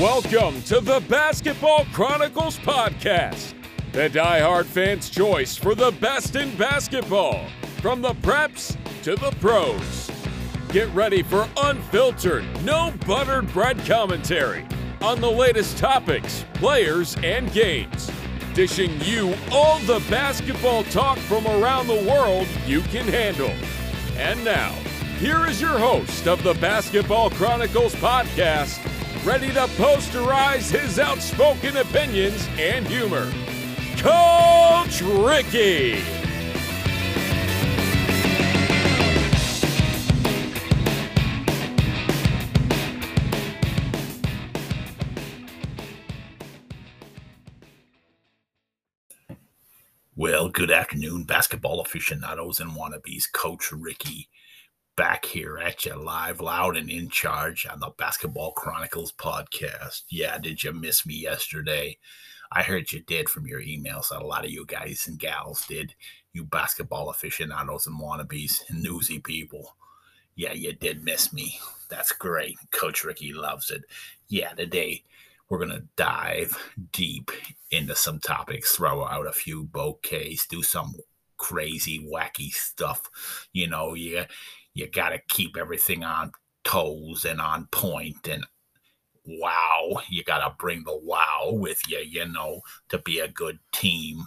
Welcome to the Basketball Chronicles podcast, the die-hard fans' choice for the best in basketball, from the preps to the pros. Get ready for unfiltered, no buttered bread commentary on the latest topics, players, and games. Dishing you all the basketball talk from around the world you can handle. And now, here is your host of the Basketball Chronicles podcast, ready to posterize his outspoken opinions and humor, Coach Ricky. Well, good afternoon, basketball aficionados and wannabes. Coach Ricky back here at you live, loud, and in charge on the Basketball Chronicles podcast. Yeah, did you miss me yesterday? I heard you did from your emails that a lot of you guys and gals did. You basketball aficionados and wannabes and newsy people. Yeah, you did miss me. That's great. Coach Ricky loves it. Yeah, today we're going to dive deep into some topics, throw out a few bouquets, do some crazy, wacky stuff. You know, you, you got to keep everything on toes and on point and wow you got to bring the wow with you you know to be a good team.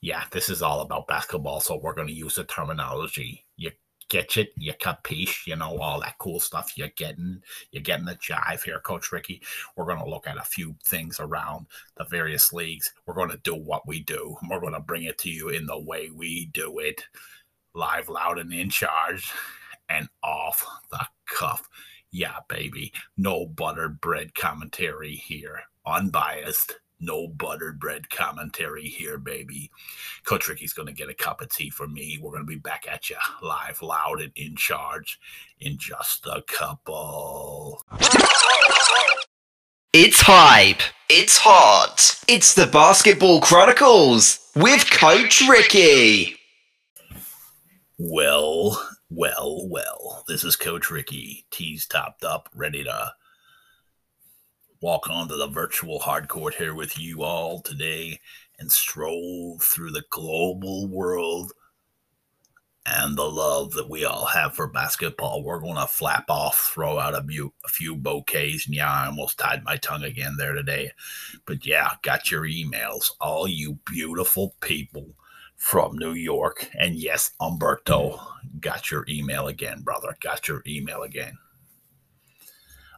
Yeah this is all about basketball so we're going to use the terminology. You get it you capiche you know all that cool stuff you're getting you're getting the jive here coach ricky. We're going to look at a few things around the various leagues. We're going to do what we do. We're going to bring it to you in the way we do it. Live loud and in charge and off the cuff. Yeah, baby. No buttered bread commentary here. Unbiased. No buttered bread commentary here, baby. Coach Ricky's going to get a cup of tea for me. We're going to be back at you live, loud, and in charge in just a couple. It's hype. It's hot. It's the Basketball Chronicles with Coach Ricky. Well, well, well. This is Coach Ricky, tees topped up, ready to walk onto the virtual hardcourt here with you all today and stroll through the global world and the love that we all have for basketball. We're going to flap off, throw out a, bu- a few bouquets. And yeah, I almost tied my tongue again there today. But yeah, got your emails. All you beautiful people from New York. And yes, Umberto, mm-hmm. got your email again, brother. Got your email again.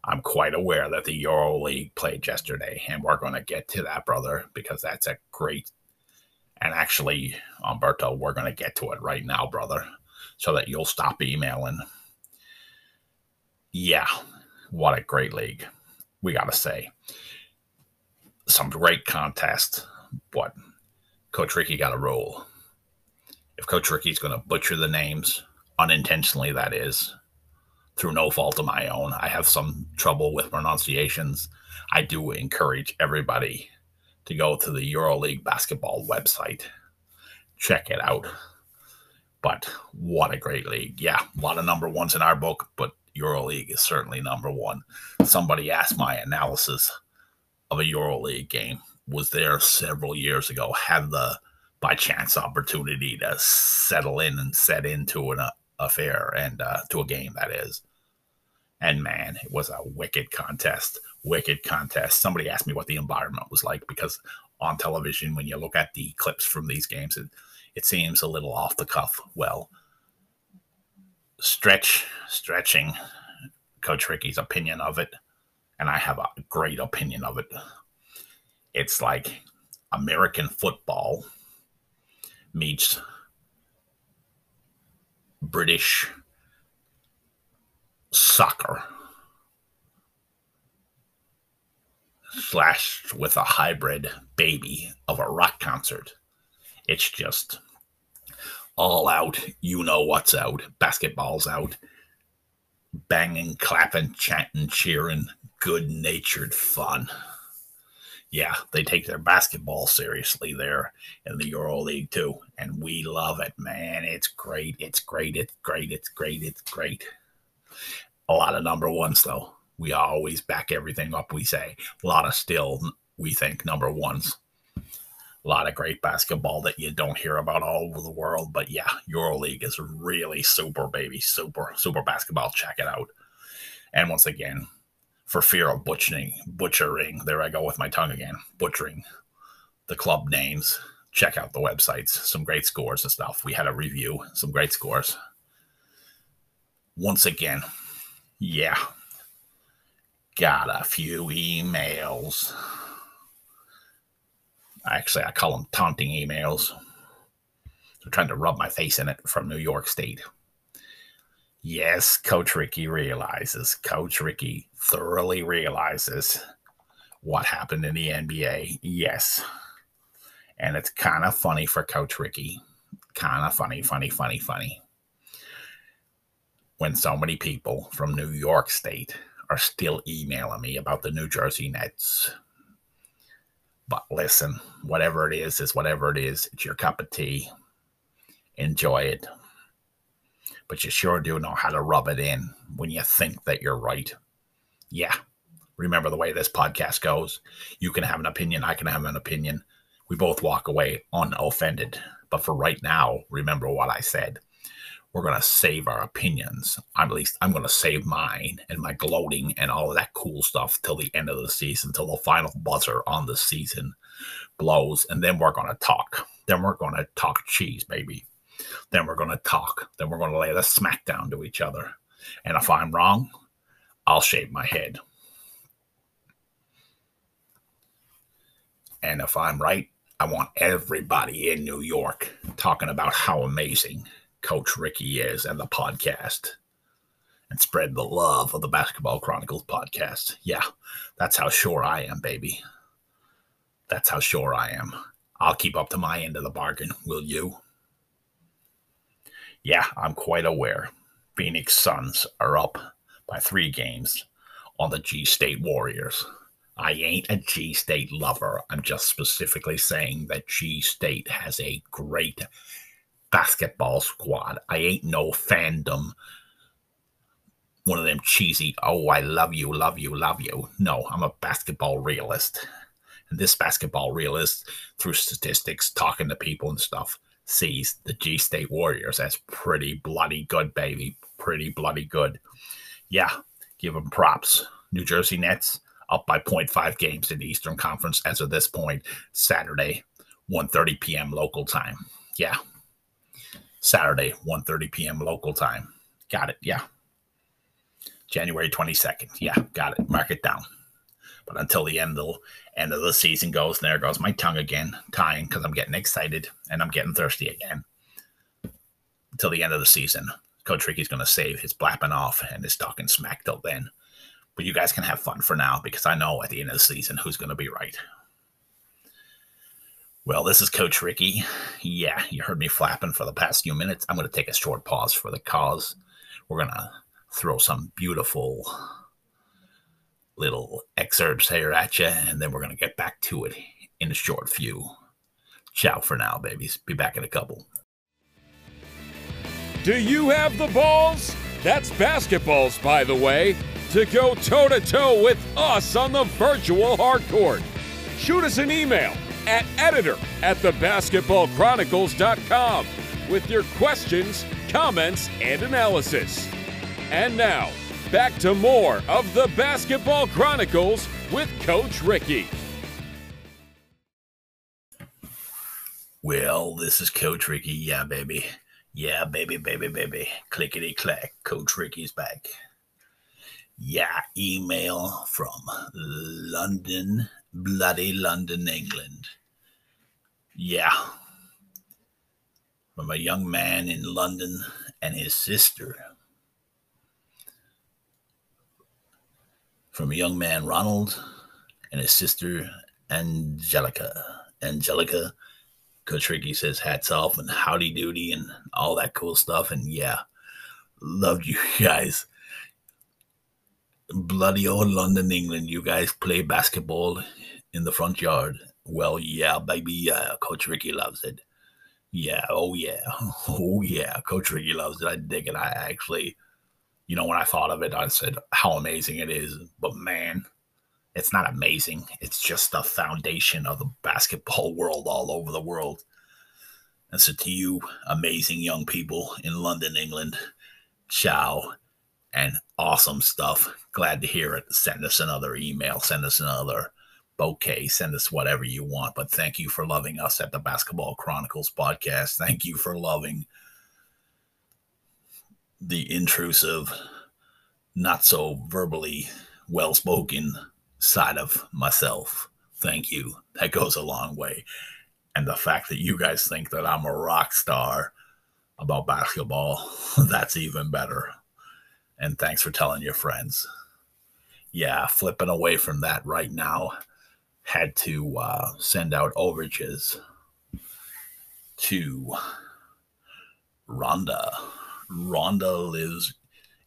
I'm quite aware that the Euro League played yesterday, and we're going to get to that, brother, because that's a great. And actually, Umberto, we're going to get to it right now, brother, so that you'll stop emailing. Yeah, what a great league. We got to say. Some great contest, but Coach Ricky got a roll if Coach Ricky's going to butcher the names unintentionally, that is, through no fault of my own, I have some trouble with pronunciations. I do encourage everybody to go to the EuroLeague basketball website, check it out. But what a great league. Yeah, a lot of number ones in our book, but EuroLeague is certainly number one. Somebody asked my analysis of a EuroLeague game. Was there several years ago. Had the by chance opportunity to settle in and set into an uh, affair and uh, to a game that is. And man, it was a wicked contest. Wicked contest. Somebody asked me what the environment was like because on television, when you look at the clips from these games, it, it seems a little off the cuff. Well, stretch, stretching Coach Ricky's opinion of it, and I have a great opinion of it. It's like American football meets British soccer slashed with a hybrid baby of a rock concert. It's just all out. You know what's out. Basketball's out. Banging, clapping, chanting, cheering, good natured fun yeah, they take their basketball seriously there in the Euro League too, and we love it, man. It's great. It's great. It's great. It's great. It's great. A lot of number ones though. We always back everything up. We say a lot of still, we think, number ones. A lot of great basketball that you don't hear about all over the world. But yeah, EuroLeague is really super, baby. Super, super basketball. Check it out. And once again, for fear of butchering, butchering, there I go with my tongue again, butchering the club names. Check out the websites. Some great scores and stuff. We had a review, some great scores. Once again, yeah, got a few emails. Actually, I call them taunting emails. They're trying to rub my face in it from New York State. Yes, Coach Ricky realizes, Coach Ricky thoroughly realizes what happened in the NBA. Yes. And it's kind of funny for Coach Ricky. Kind of funny, funny, funny, funny. When so many people from New York State are still emailing me about the New Jersey Nets. But listen, whatever it is, is whatever it is. It's your cup of tea. Enjoy it. But you sure do know how to rub it in when you think that you're right. Yeah. Remember the way this podcast goes. You can have an opinion. I can have an opinion. We both walk away unoffended. But for right now, remember what I said we're going to save our opinions. I'm, at least I'm going to save mine and my gloating and all of that cool stuff till the end of the season, till the final buzzer on the season blows. And then we're going to talk. Then we're going to talk cheese, baby. Then we're going to talk. Then we're going to lay the smack down to each other. And if I'm wrong, I'll shave my head. And if I'm right, I want everybody in New York talking about how amazing Coach Ricky is and the podcast and spread the love of the Basketball Chronicles podcast. Yeah, that's how sure I am, baby. That's how sure I am. I'll keep up to my end of the bargain. Will you? Yeah, I'm quite aware. Phoenix Suns are up by three games on the G State Warriors. I ain't a G State lover. I'm just specifically saying that G State has a great basketball squad. I ain't no fandom. One of them cheesy, oh, I love you, love you, love you. No, I'm a basketball realist. And this basketball realist, through statistics, talking to people and stuff, sees the G State Warriors as pretty bloody good, baby. Pretty bloody good. Yeah, give them props. New Jersey Nets up by 0.5 games in the Eastern Conference as of this point, Saturday, 1.30 p.m. local time. Yeah, Saturday, 1.30 p.m. local time. Got it. Yeah. January 22nd. Yeah, got it. Mark it down. But until the end of, end of the season goes, and there goes my tongue again, tying because I'm getting excited and I'm getting thirsty again. Until the end of the season, Coach Ricky's going to save his blapping off and his talking smack till then. But you guys can have fun for now because I know at the end of the season who's going to be right. Well, this is Coach Ricky. Yeah, you heard me flapping for the past few minutes. I'm going to take a short pause for the cause. We're going to throw some beautiful little excerpts here at you, and then we're going to get back to it in a short few. Ciao for now, babies. Be back in a couple. Do you have the balls? That's basketballs, by the way, to go toe to toe with us on the virtual hardcourt. Shoot us an email at editor at thebasketballchronicles.com with your questions, comments, and analysis. And now, back to more of the Basketball Chronicles with Coach Ricky. Well, this is Coach Ricky. Yeah, baby. Yeah, baby, baby, baby. Clickety clack. Coach Ricky's back. Yeah, email from London, bloody London, England. Yeah. From a young man in London and his sister. From a young man, Ronald, and his sister, Angelica. Angelica, Coach Ricky says hats off and howdy doody and all that cool stuff. And yeah, loved you guys bloody old London, England. You guys play basketball in the front yard. Well, yeah, baby. Yeah, Coach Ricky loves it. Yeah, oh yeah, oh yeah. Coach Ricky loves it. I dig it. I actually You know, when I thought of it, I said how amazing it is. But man, it's not amazing. It's just the foundation of the basketball world all over the world. And so, to you, amazing young people in London, England, ciao, and awesome stuff. Glad to hear it. Send us another email, send us another bouquet, send us whatever you want. But thank you for loving us at the Basketball Chronicles podcast. Thank you for loving the intrusive, not so verbally well spoken side of myself. Thank you. That goes a long way. And the fact that you guys think that I'm a rock star about basketball, that's even better. And thanks for telling your friends. Yeah, flipping away from that right now. Had to uh, send out overages to Rhonda. Rhonda lives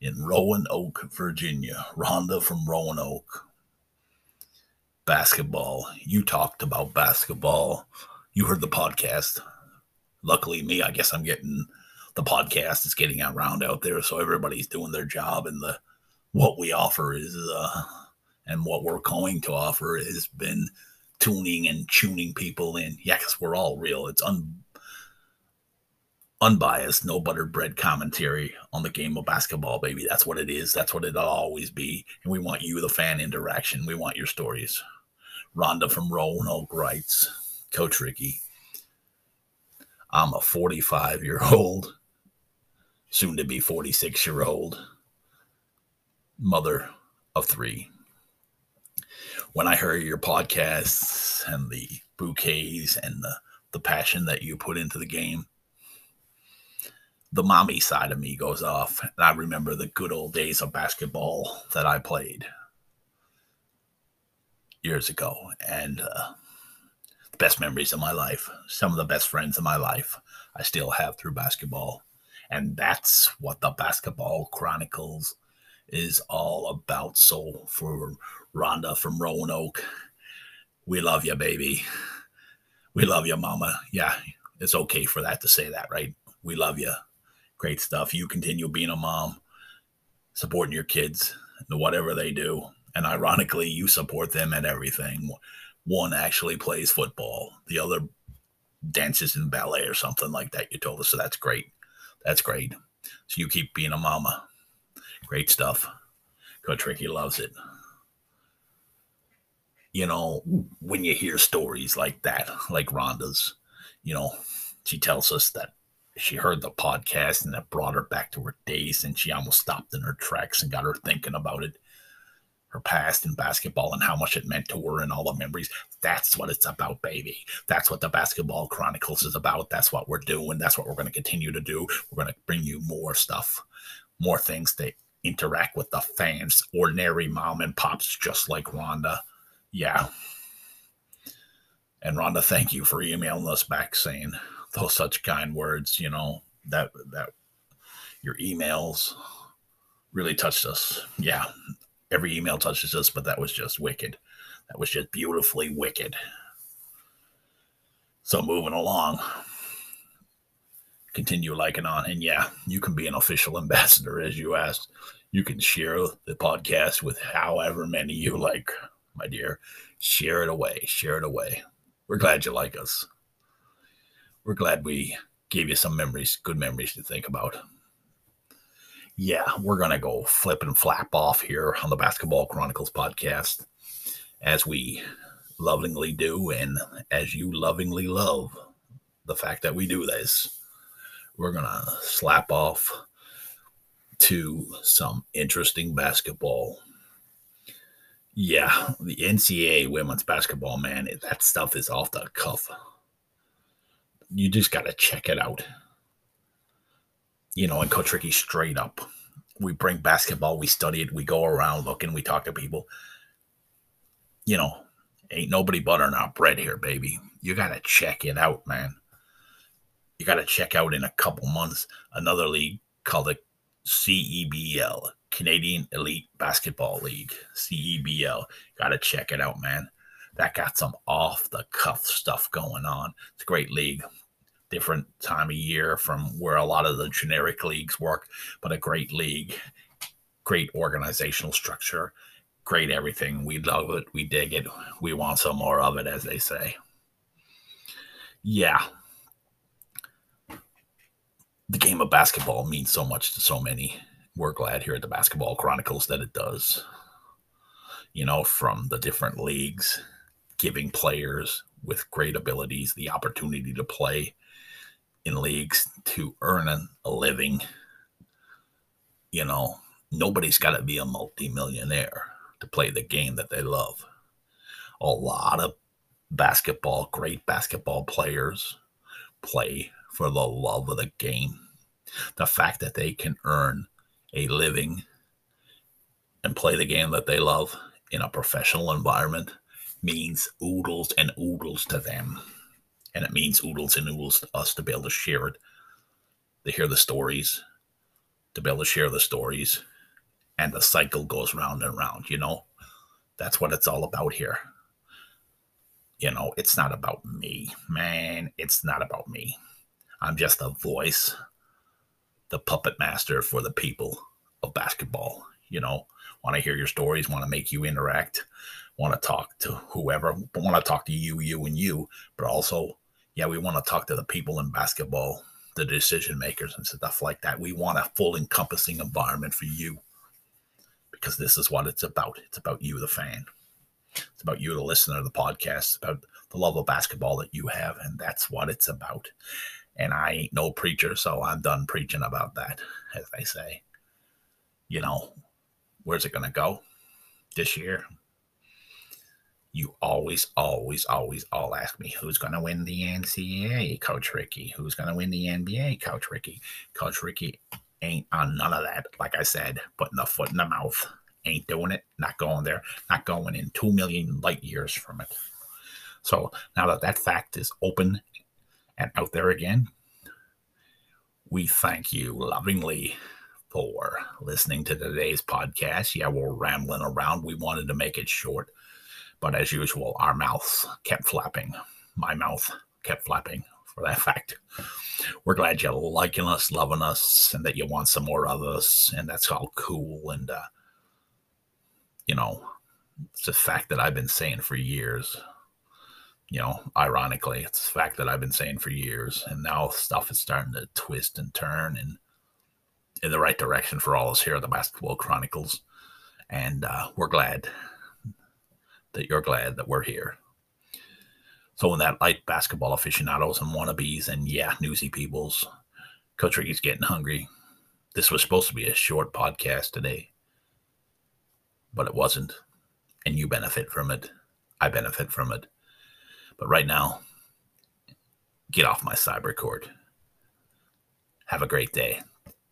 in Roanoke, Virginia. Rhonda from Roanoke basketball. You talked about basketball. You heard the podcast. Luckily, me, I guess I'm getting the podcast is getting around out there, so everybody's doing their job, and the what we offer is, uh, and what we're going to offer has been tuning and tuning people in. Yeah, because we're all real. It's un unbiased, no buttered bread commentary on the game of basketball, baby. That's what it is. That's what it'll always be. And we want you, the fan interaction. We want your stories. Rhonda from Roanoke writes, Coach Ricky, I'm a 45 year old, soon to be 46 year old mother of three. When I heard your podcasts and the bouquets and the, the passion that you put into the game, the mommy side of me goes off. And I remember the good old days of basketball that I played years ago, and uh, the best memories of my life, some of the best friends of my life, I still have through basketball, and that's what the Basketball Chronicles is all about. So for Rhonda from Roanoke, we love you, baby. We love you, Mama. Yeah, it's okay for that to say that, right? We love you. Great stuff. You continue being a mom, supporting your kids, whatever they do and ironically, you support them and everything. One actually plays football, the other dances in ballet or something like that. You told us, so that's great. That's great. So you keep being a mama. Great stuff. Coach Ricky loves it. You know, when you hear stories like that, like Rhonda's, you know, she tells us that she heard the podcast and that brought her back to her days and she almost stopped in her tracks and got her thinking about it her past in basketball and how much it meant to her and all the memories. That's what it's about, baby. That's what the Basketball Chronicles is about. That's what we're doing. That's what we're going to continue to do. We're going to bring you more stuff, more things to interact with the fans, ordinary mom and pops just like Rhonda. Yeah. And Rhonda, thank you for emailing us back saying those such kind words. You know, that, that, your emails really touched us. Yeah every email touches us, but that was just wicked. That was just beautifully wicked. So moving along, continue liking on, and yeah, you can be an official ambassador as you asked. You can share the podcast with however many you like, my dear. Share it away, share it away. We're glad you like us. We're glad we gave you some memories, good memories to think about yeah, we're going to go flip and flap off here on the Basketball Chronicles podcast as we lovingly do and as you lovingly love the fact that we do this. We're going to slap off to some interesting basketball. Yeah, the NCAA women's basketball, man, that stuff is off the cuff. You just got to check it out you know, and Coach Ricky straight up. We bring basketball, we study it, we go around looking, we talk to people. You know, ain't nobody buttering our bread here, baby. You got to check it out, man. You got to check out in a couple months another league called the CEBL, Canadian Elite Basketball League. CEBL. Got to check it out, man. That got some off the cuff stuff going on. It's a great league different time of year from where a lot of the generic leagues work, but a great league. great organizational structure, great everything. We love it. We dig it. We want some more of it, as they say. Yeah. The game of basketball means so much to so many. We're glad here at the Basketball Chronicles that it does. You know, from the different leagues, giving players with great abilities the opportunity to play in leagues to earn a living. You know, nobody's got to be a multimillionaire to play the game that they love. A lot of basketball, great basketball players play for the love of the game. The fact that they can earn a living and play the game that they love in a professional environment means oodles and oodles to them. And it means oodles and oodles to us to be able to share it, to hear the stories, to be able to share the stories. And the cycle goes round and round, you know? That's what it's all about here. You know, it's not about me, man. It's not about me. I'm just a voice, the puppet master for the people of basketball. You know, want to hear your stories, want to make you interact, want to talk to whoever, want to talk to you, you, and you, but also, yeah, we want to talk to the people in basketball, the decision makers, and stuff like that. We want a full encompassing environment for you because this is what it's about. It's about you, the fan. It's about you, the listener of the podcast. It's about the love of basketball that you have, and that's what it's about. And I ain't no preacher, so I'm done preaching about that, as they say. You know, where's it going to go this year? You always, always, always all ask me who's going to win the NCAA, Coach Ricky? Who's going to win the NBA, Coach Ricky? Coach Ricky ain't on none of that. Like I said, putting the foot in the mouth. Ain't doing it. Not going there. Not going in two million light years from it. So now that that fact is open and out there again, we thank you lovingly for listening to today's podcast. Yeah, we're rambling around. We wanted to make it short, but as usual, our mouths kept flapping. My mouth kept flapping for that fact. We're glad you're liking us, loving us, and that you want some more of us, and that's all cool. And uh, you know, it's a fact that I've been saying for years. You know, ironically, it's a fact that I've been saying for years, and now stuff is starting to twist and turn and in the right direction for all us here at the Basketball Chronicles. And uh, we're glad that you're glad that we're here. So, in that light basketball aficionados and wannabes, and yeah, newsy peoples, Coach Ricky's getting hungry. This was supposed to be a short podcast today, but it wasn't. And you benefit from it. I benefit from it. But right now, get off my cyber cord. Have a great day.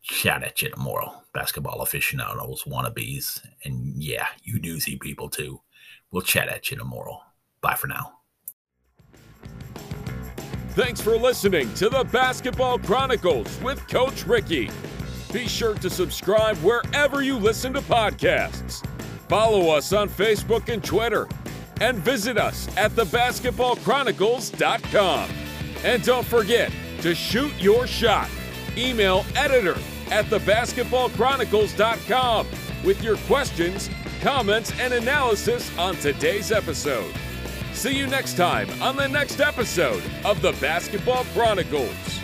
Chat at you tomorrow. Basketball aficionados, wannabes, and yeah, you newsy people too. We'll chat at you tomorrow. Bye for now. Thanks for listening to the Basketball Chronicles with Coach Ricky. Be sure to subscribe wherever you listen to podcasts. Follow us on Facebook and Twitter. And visit us at thebasketballchronicles.com. And don't forget to shoot your shot. Email editor at thebasketballchronicles.com with your questions, comments, and analysis on today's episode. See you next time on the next episode of the Basketball Chronicles.